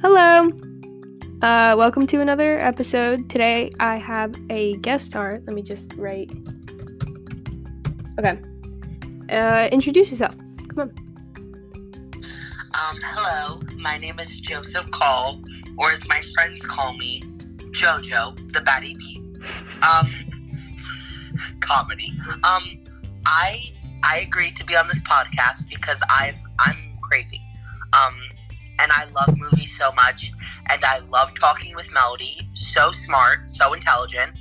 Hello. Uh, welcome to another episode. Today I have a guest star. Let me just write. Okay. Uh, introduce yourself. Come on. Um, hello, my name is Joseph Call, or as my friends call me, Jojo, the Batty Bee. Um, comedy. Um, I I agreed to be on this podcast because I've I'm crazy. Um, and I love movies so much, and I love talking with Melody. So smart, so intelligent.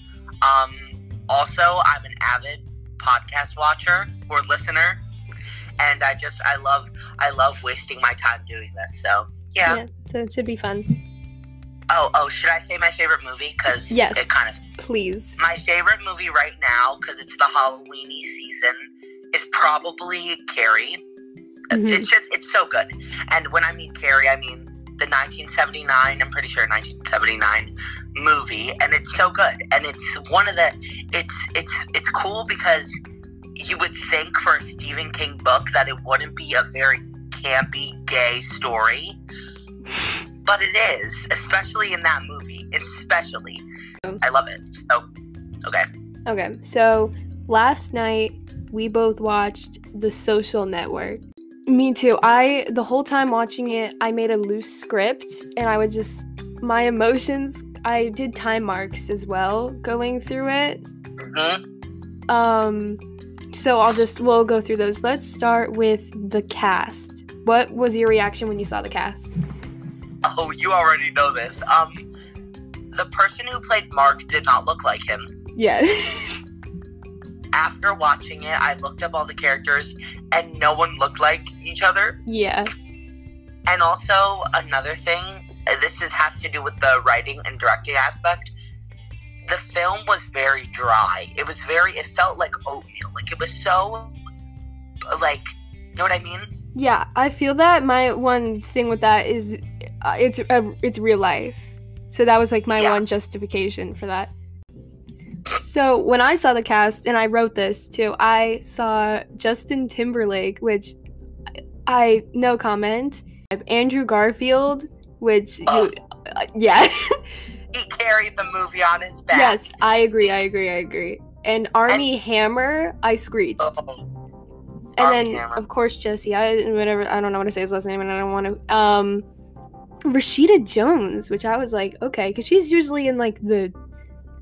Um, also, I'm an avid podcast watcher or listener, and I just I love I love wasting my time doing this. So yeah. So it should be fun. Oh oh, should I say my favorite movie? Because Yes. it kind of Please. my favorite movie right now because it's the Halloweeny season is probably Carrie. Mhm. It's just it's so good. And when I mean Carrie, I mean the 1979. I'm pretty sure 1979 movie, and it's so good. And it's one of the it's it's it's cool because you would think for a Stephen King book that it wouldn't be a very campy gay story, but it is, especially in that movie. Especially, I love it. So okay. Okay. So last night we both watched The Social Network. Me too. I the whole time watching it, I made a loose script and I would just my emotions. I did time marks as well going through it. Mhm. Um, so I'll just we'll go through those. Let's start with the cast. What was your reaction when you saw the cast? Oh, you already know this. Um, the person who played Mark did not look like him. Yes. After watching it, I looked up all the characters, and no one looked like each other. yeah. And also another thing, this is has to do with the writing and directing aspect. The film was very dry. It was very. It felt like oatmeal. Like it was so, like, you know what I mean? Yeah, I feel that my one thing with that is uh, it's uh, it's real life. So that was like my Yeah. one justification for that. So when I saw the cast and I wrote this too, I saw Justin Timberlake, which I, I no comment. Andrew Garfield, which Oh. you, uh, yeah. He carried the movie on his back. yes, I agree, I agree, I agree. And Armie Hammer, I screeched. Oh, and Armie then Hammer. of course Jesse. I whatever. I don't know what to say his last name, and I don't want to. Um, Rashida Jones, which I was like, okay, because she's usually in like the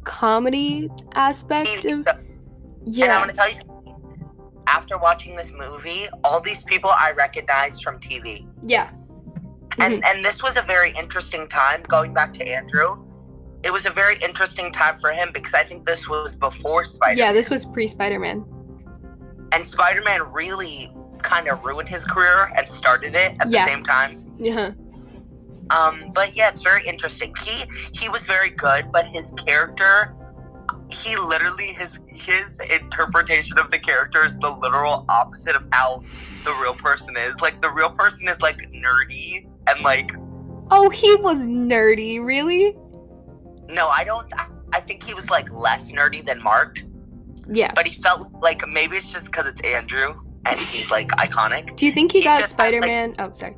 comedy aspect of. And I Yeah, want to tell you something. After watching this movie, all these people I recognized from TV. yeah, And Mhm. and this was a very interesting time going back to Andrew. It was a very interesting time for him because I think this was before Spider. yeah. This was pre Spider Man. and Spider-Man really kind of ruined his career and started it at Yeah. the same time. Yeah, Um, but yeah, it's very interesting. He he was very good, but his character, he literally his his interpretation of the character is the literal opposite of how the real person is. Like the real person is like nerdy and like Oh, he was nerdy. Really? no, I don't. I, think he was like less nerdy than Mark, Yeah. but he felt like maybe it's just because it's Andrew and he's like iconic. Do you think he, he got has, like- Spider Man? oh, sorry.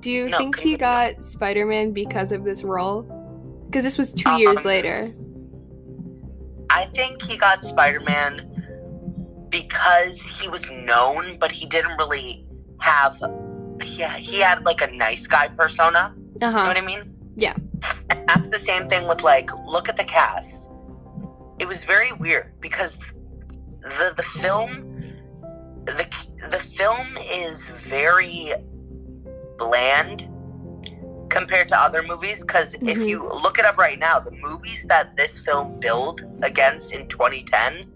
Do you No, think he got Spider Man because of this role? Because this was two years Um, later. I think he got Spider Man because he was known, but he didn't really have. Yeah, he had like a nice guy persona. Uh-huh. You know huh. what I mean? Yeah. And that's the same thing with like, look at the cast. It was very weird because the the film, the the film is very bland compared to other movies. Because if Mhm. you look it up right now, the movies that this film billed against in 2010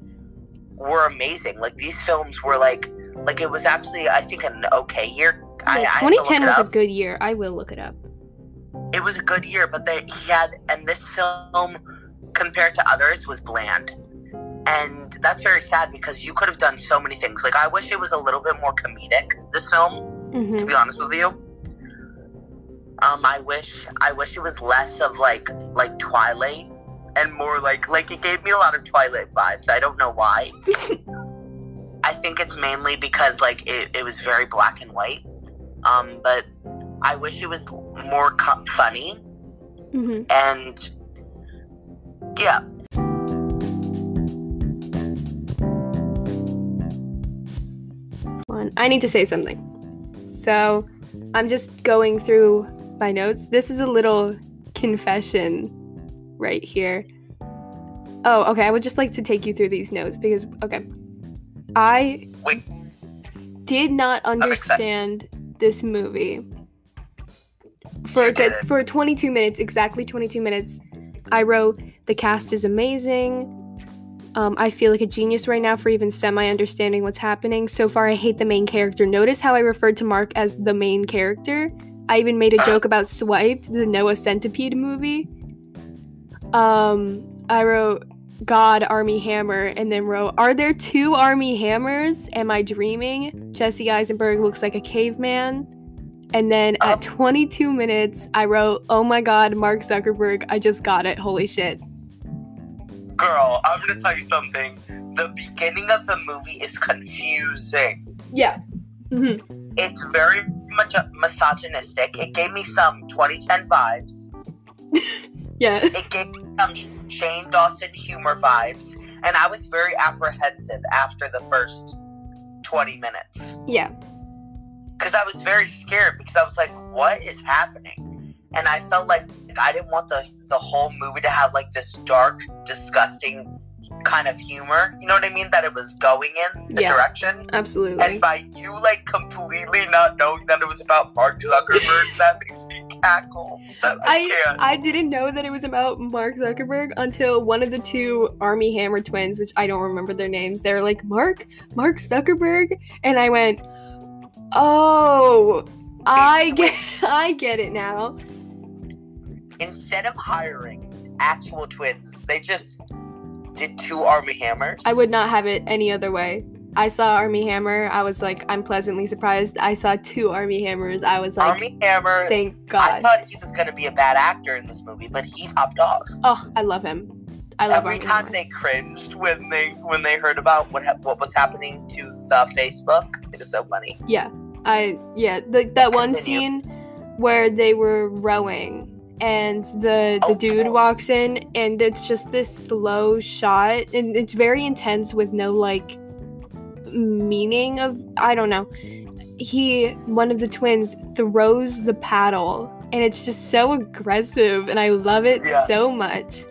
were amazing. Like these films were like, like it was actually I think an okay year. I, I Yeah, look 2010 it was a good year. I will look it up. it was a good year, but they, he had, and this film compared to others was bland. And that's very sad because you could have done so many things. Like, I wish it was a little bit more comedic, this film, hmm to be honest with you. Um, I wish, I wish it was less of like, like Twilight and more like, like it gave me a lot of Twilight vibes. I don't know why. I think it's mainly because like it, it was very black and white. Um, but I wish it was more co- funny hmm and yeah. I need to say something. So, I'm just going through my notes. This is a little confession right here. Oh, okay. I would just like to take you through these notes because, okay. I Wait. did not understand this movie. For, for 22 minutes, exactly 22 minutes, I wrote, the cast is amazing. Um, I feel like a genius right now for even semi understanding what's happening. So far, I hate the main character. Notice how I referred to Mark as the main character? I even made a joke about Swiped, the Noah Centineo movie. Um, I wrote God Armie Hammer and then wrote, Are there two Armie Hammers? Am I dreaming? Jesse Eisenberg looks like a caveman. And then Oh. at 22 minutes, I wrote, Oh my god, Mark Zuckerberg, I just got it. Holy shit. Girl, I'm gonna tell you something. The beginning of the movie is confusing. Yeah. hmm It's very much misogynistic. It gave me some 2010 vibes. Yeah. It gave me some Shane Dawson humor vibes. And I was very apprehensive after the first 20 minutes. Yeah. Because I was very scared because I was like, what is happening? And I felt like I didn't want the, the whole movie to have like this dark, disgusting kind of humor. You know what I mean? That it was going in the Yeah. direction. Absolutely. And by you like completely not knowing that it was about Mark Zuckerberg, that makes me cackle. I, I. I didn't know that it was about Mark Zuckerberg until one of the two Armie Hammer twins, which I don't remember their names. They're like Mark, Mark Zuckerberg, and I went, "Oh, I get, I get it now." Instead of hiring actual twins, they just did two Armie Hammers. I would not have it any other way. I saw Armie Hammer. I was like, I'm pleasantly surprised. I saw two Armie Hammers. I was like, Armie Hammer. thank God. I thought he was gonna be a bad actor in this movie, but he popped off. oh, I love him. I love Every Armie time Hammer. they cringed when they when they heard about what ha- what was happening to the Facebook, it was so funny. Yeah, I yeah the, that one scene where they were rowing and the the dude walks in and it's just this slow shot and it's very intense with no like meaning of I don't know. He one of the twins throws the paddle and it's just so aggressive and I love it Yeah. so much.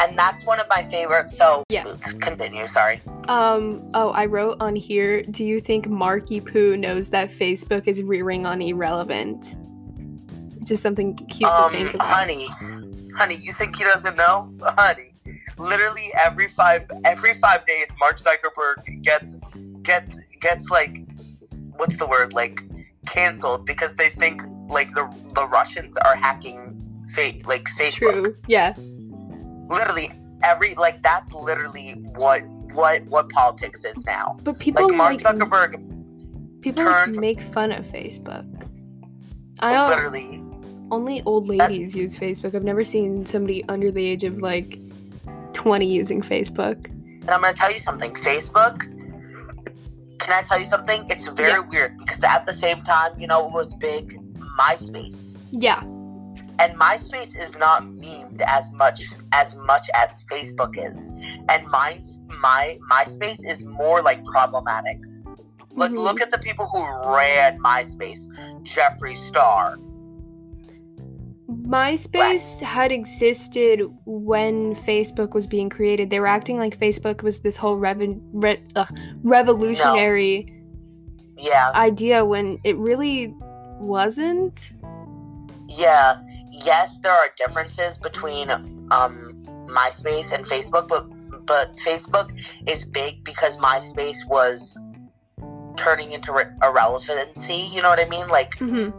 And that's one of my favorites. So Yeah. continue. Sorry. Um oh I wrote on here, do you think Marky Poo knows that Facebook is rearing on irrelevant? Just something cute um, to think about. honey, honey, you think he doesn't know, honey? Literally every five every five days, Mark Zuckerberg gets gets gets like what's the word like canceled because they think like the the Russians are hacking fa- like Facebook. True. Yeah. Literally every like that's literally what what what politics is now. But people Like Mark like, Zuckerberg people like, turned- make fun of Facebook. I don't literally only old ladies use Facebook. I've never seen somebody under the age of like 20 using Facebook. And I'm gonna tell you something. Facebook. Can I tell you something? It's very Yeah. weird because at the same time, you know, it was big MySpace, Yeah. and MySpace is not memed as much as much as Facebook is, and mine's my MySpace is more like problematic. Look, Mhm. look at the people who ran MySpace. Jeffree Star. MySpace had existed when Facebook was being created. They were acting like Facebook was this whole re- ugh, revolutionary Yeah, idea when it really wasn't. yeah. Yes, there are differences between um MySpace and Facebook, but but Facebook is big because MySpace was turning into re- irrelevancy. You know what I mean? Like hmm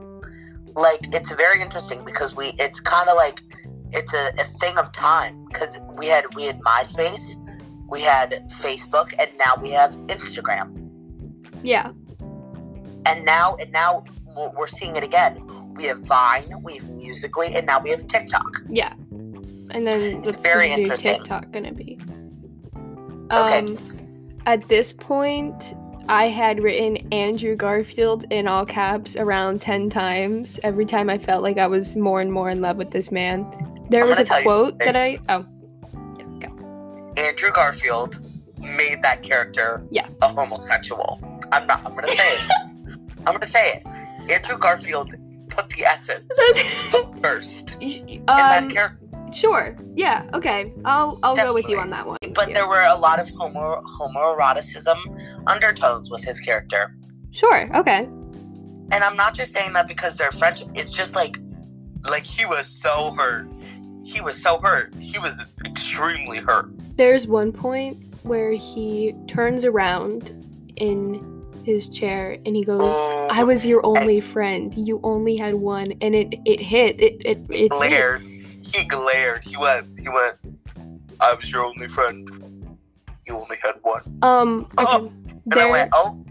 like it's very interesting because we it's kind of like it's a, a thing of time because we had we had MySpace, we had Facebook, and now we have Instagram, Yeah. and now and now we're seeing it again. We have Vine, we have Musical.ly, and now we have TikTok. Yeah. And then what's very the new interesting. TikTok gonna be? Okay. Um at this point, I had written Andrew Garfield in all caps around 10 times every time I felt like I was more and more in love with this man. There I'm was a quote that I. Oh. Yes, go. Andrew Garfield made that character Yeah. a homosexual. I'm not. I'm gonna say it. I'm gonna say it. Andrew Garfield put the essence first in that um, character. Sure. Yeah, okay. I'll, I'll go with you on that one. But Yeah. there were a lot of homo homoeroticism undertones with his character. Sure, okay. And I'm not just saying that because they're friendship. It's just like, like he was so hurt. He was so hurt. He was extremely hurt. There's one point where he turns around in his chair and he goes, Oh. "I was your only friend. You only had one." And it it hit. It it it hit. glared. He glared. He went. He went. I was your only friend. You only had one. Um Oh, okay. I There went. Oh,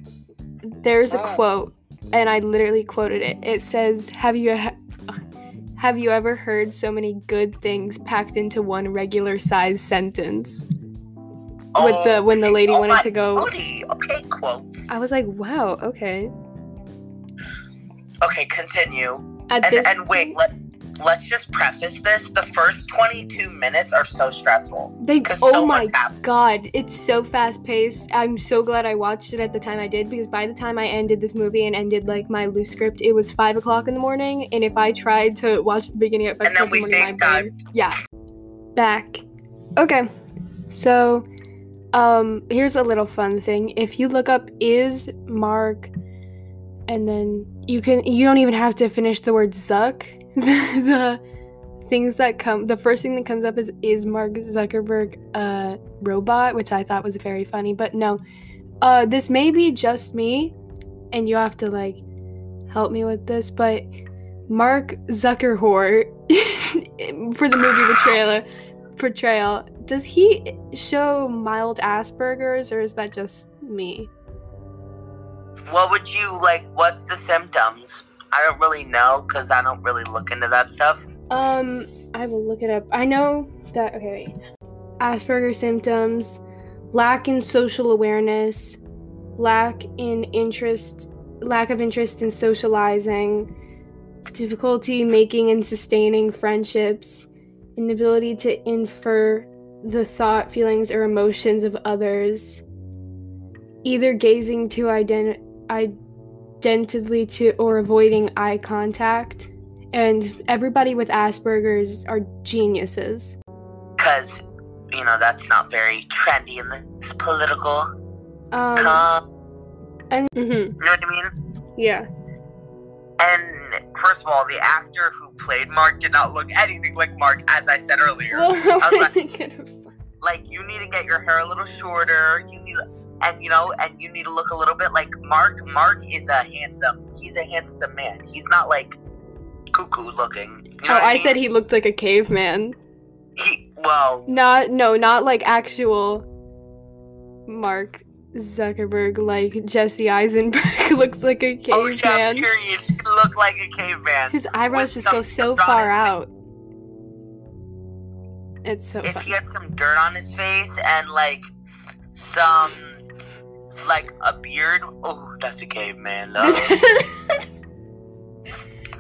there's a Oh. quote and I literally quoted it. It says, "Have you ha- have you ever heard so many good things packed into one regular size sentence?" With oh, the when the lady oh wanted my to go Goody. Okay, quotes. I was like, "Wow, okay." Okay, continue. At And this and wait. Let Let's just preface this. The first 22 minutes are so stressful. They oh so my happened. god, it's so fast paced. I'm so glad I watched it at the time I did because by the time I ended this movie and ended like my loose script, it was five o'clock in the morning. And if I tried to watch the beginning at five And then o'clock in we the morning, my brain- yeah, back. Okay, so um, here's a little fun thing. If you look up is Mark, and then you can you don't even have to finish the word Zuck. the things that come the first thing that comes up is is mark zuckerberg a robot which i thought was very funny but no uh this may be just me and you have to like help me with this but mark zuckerhort for the movie portrayal portrayal does he show mild asperger's or is that just me What would you like? What's the symptoms? I don't really know because I don't really look into that stuff. Um, I will look it up. I know that okay, wait. Asperger symptoms, lack in social awareness, lack in interest, lack of interest in socializing, difficulty making and sustaining friendships, inability to infer the thought, feelings, or emotions of others, either gazing to ident- identically to or avoiding eye contact and everybody with Asperger's are geniuses. Because, you know, that's not very trendy in this political. Um, com- and mhm, you know what I mean? yeah, And first of all, the actor who played Mark did not look anything like Mark, as I said earlier. well, was like, like you need to get your hair a little shorter. You need, and you know, and you need to look a little bit like Mark. Mark is a handsome. He's a handsome man. He's not like cuckoo looking. You know oh, I mean? said he looked like a caveman. He, well, Not no, not like actual Mark Zuckerberg, like Jesse Eisenberg looks like a oh yeah, caveman. period. He looked like a caveman. His eyebrows just go so far out. It's so if funny. he had some dirt on his face and like some like a beard, oh, that's a caveman. Love.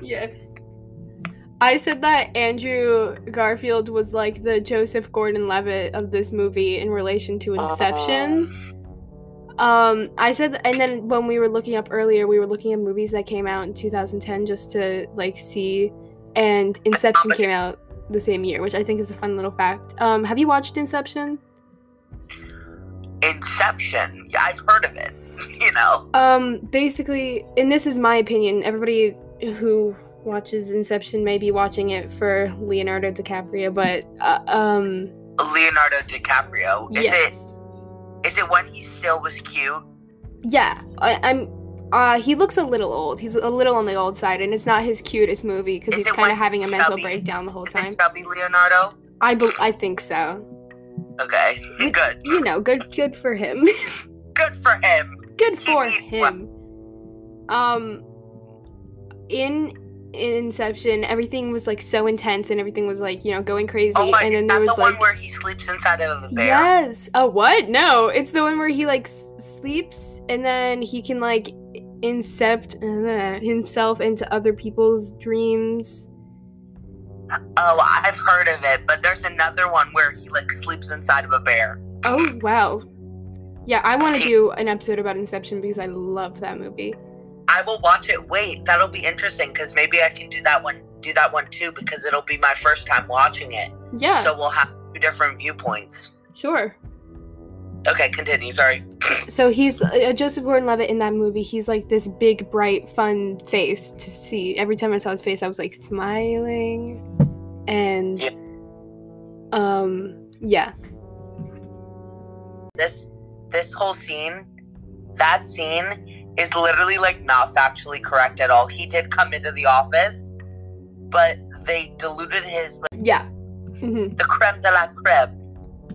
yeah. I said that Andrew Garfield was like the Joseph Gordon-Levitt of this movie in relation to Inception. Um, I said, and then when we were looking up earlier, we were looking at movies that came out in 2010 just to like see, and Inception came out the same year, which I think is a fun little fact. Um, have you watched Inception? Inception. I've heard of it. You know. Um, basically, and this is my opinion. Everybody who watches Inception may be watching it for Leonardo DiCaprio, but uh, um, Leonardo DiCaprio. Is yes, it is it when he still was cute? yeah, I, I'm. Uh, he looks a little old. He's a little on the old side, and it's not his cutest movie because he's kind of having a mental chubby? breakdown the whole Is time. it chubby Leonardo? I be- I think so. Okay, Which- good. You know, good good for him. Good for him. good for him. Um in in Inception, everything was like so intense and everything was like, you know, going crazy. Oh my, and then there was the like one where he sleeps inside of a bear? Yes. Oh, what? No, it's the one where he like s- sleeps and then he can like incept uh, himself into other people's dreams. Oh, I've heard of it, but there's another one where he like sleeps inside of a bear. Oh, wow. Yeah, I want to do an episode about Inception because I love that movie. I will watch it. Wait, that'll be interesting because maybe I can do that one. Do that one too because it'll be my first time watching it. Yeah, So we'll have two different viewpoints. sure. Okay, continue. Sorry. So he's uh, Joseph Gordon-Levitt in that movie. He's like this big, bright, fun face to see. Every time I saw his face, I was like smiling, and Yeah. um, yeah, This this whole scene, that scene is literally like not factually correct at all. He did come into the office, but they diluted his like, yeah, hmm the creme de la creme,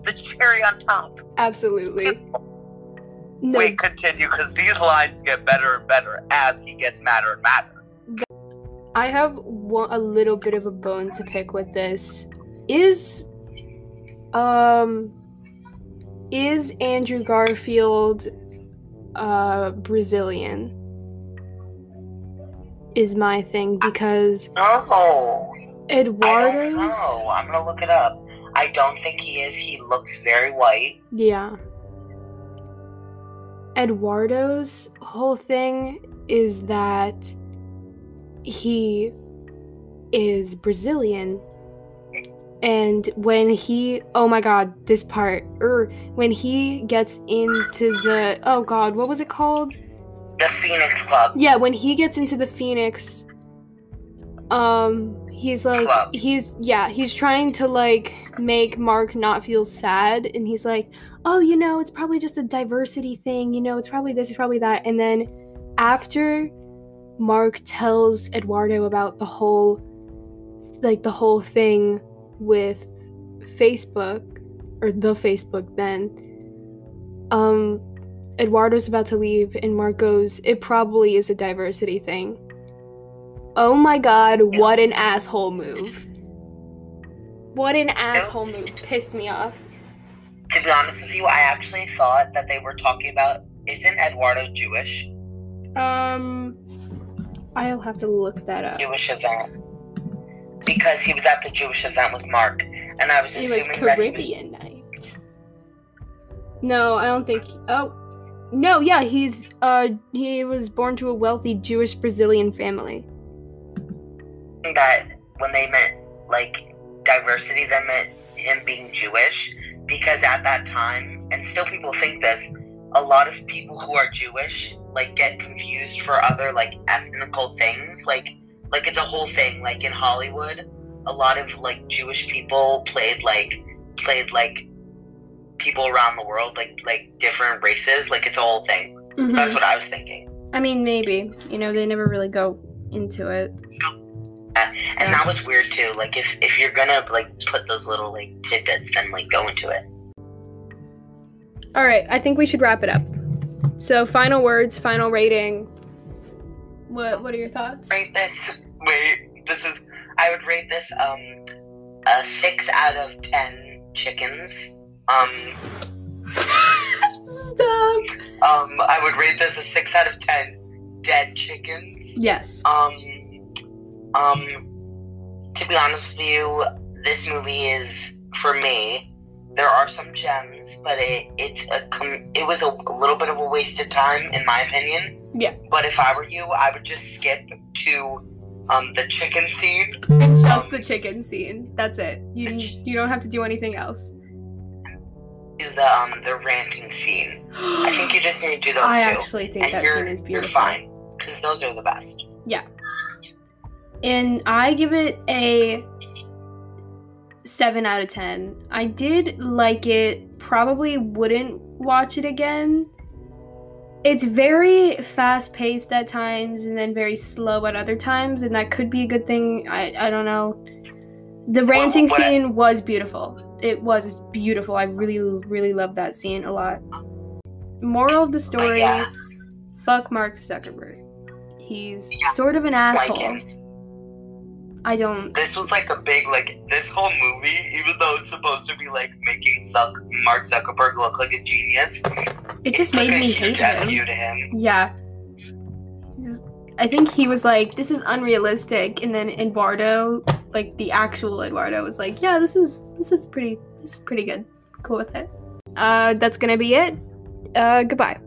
the cherry on top. absolutely. No, Wait, continue because these lines get better and better as he gets madder and madder. I have one, a little bit of a bone to pick with this. Is um is Andrew Garfield uh Brazilian? Is my thing because Oh. I don't Eduardo's know. I'm gonna look it up. I don't think he is. He looks very white. yeah. Eduardo's whole thing is that he is Brazilian. And when he, oh my god, this part, er, when he gets into the, oh god, what was it called? The Phoenix Club. Yeah, when he gets into the Phoenix, um, he's like, Club. he's, yeah, he's trying to like make Mark not feel sad. And he's like, oh, you know, it's probably just a diversity thing, you know, it's probably this, it's probably that. And then after Mark tells Eduardo about the whole, like, the whole thing with Facebook, or the Facebook then, um, Eduardo's about to leave, and Mark goes, It probably is a diversity thing. Oh my god, what an asshole move. What an asshole move. Pissed me off. To be honest with you, I actually thought that they were talking about isn't Eduardo Jewish? Um, I'll have to look that up. Jewish event. Because he was at the Jewish event with Mark, and I was assuming was that he was Caribbean night. No, I don't think. Oh, no, yeah, he's uh he was born to a wealthy Jewish Brazilian family. That when they meant like diversity, that meant him being Jewish. Because at that time, and still people think this, a lot of people who are Jewish like get confused for other like ethnical things. Like like it's a whole thing. Like in Hollywood, a lot of like Jewish people played like played like people around the world, like like different races. Like it's a whole thing. So Mhm. that's what I was thinking. I mean, maybe. You know, they never really go into it. And that was weird too. Like if if you're gonna like put those little like tidbits, then like go into it. All right, I think we should wrap it up. So, final words, final rating. What What are your thoughts? Rate this. Wait, this is. I would rate this um a six out of ten chickens. Um Stop. um I would rate this a six out of ten dead chickens. Yes. Um um to be honest with you, this movie is for me. There are some gems, but it it's a com- it was a, little bit of a wasted time in my opinion. Yeah. But if I were you, I would just skip to um the chicken scene. Just the chicken scene. That's it. You you don't have to do anything else. The um the ranting scene. I think you just need to do those I two, actually think and that scene is beautiful. you're fine because those are the best. And I give it a 7 out of 10. I did like it, probably wouldn't watch it again. It's very fast paced at times and then very slow at other times, and that could be a good thing. I, I don't know. The ranting what- scene was beautiful. It was beautiful. I really, really loved that scene a lot. Moral of the story yeah, fuck Mark Zuckerberg. He's Yeah, sort of an asshole. him. I don't. This was like a big like this whole movie, even though it's supposed to be like making Zuck- Mark Zuckerberg look like a genius. It just made like me hate him. To him. Yeah. I think he was like, "This is unrealistic," and then Eduardo, like the actual Eduardo, was like, "Yeah, this is this is pretty this is pretty good. Cool with it." Uh, that's gonna be it. Uh, goodbye.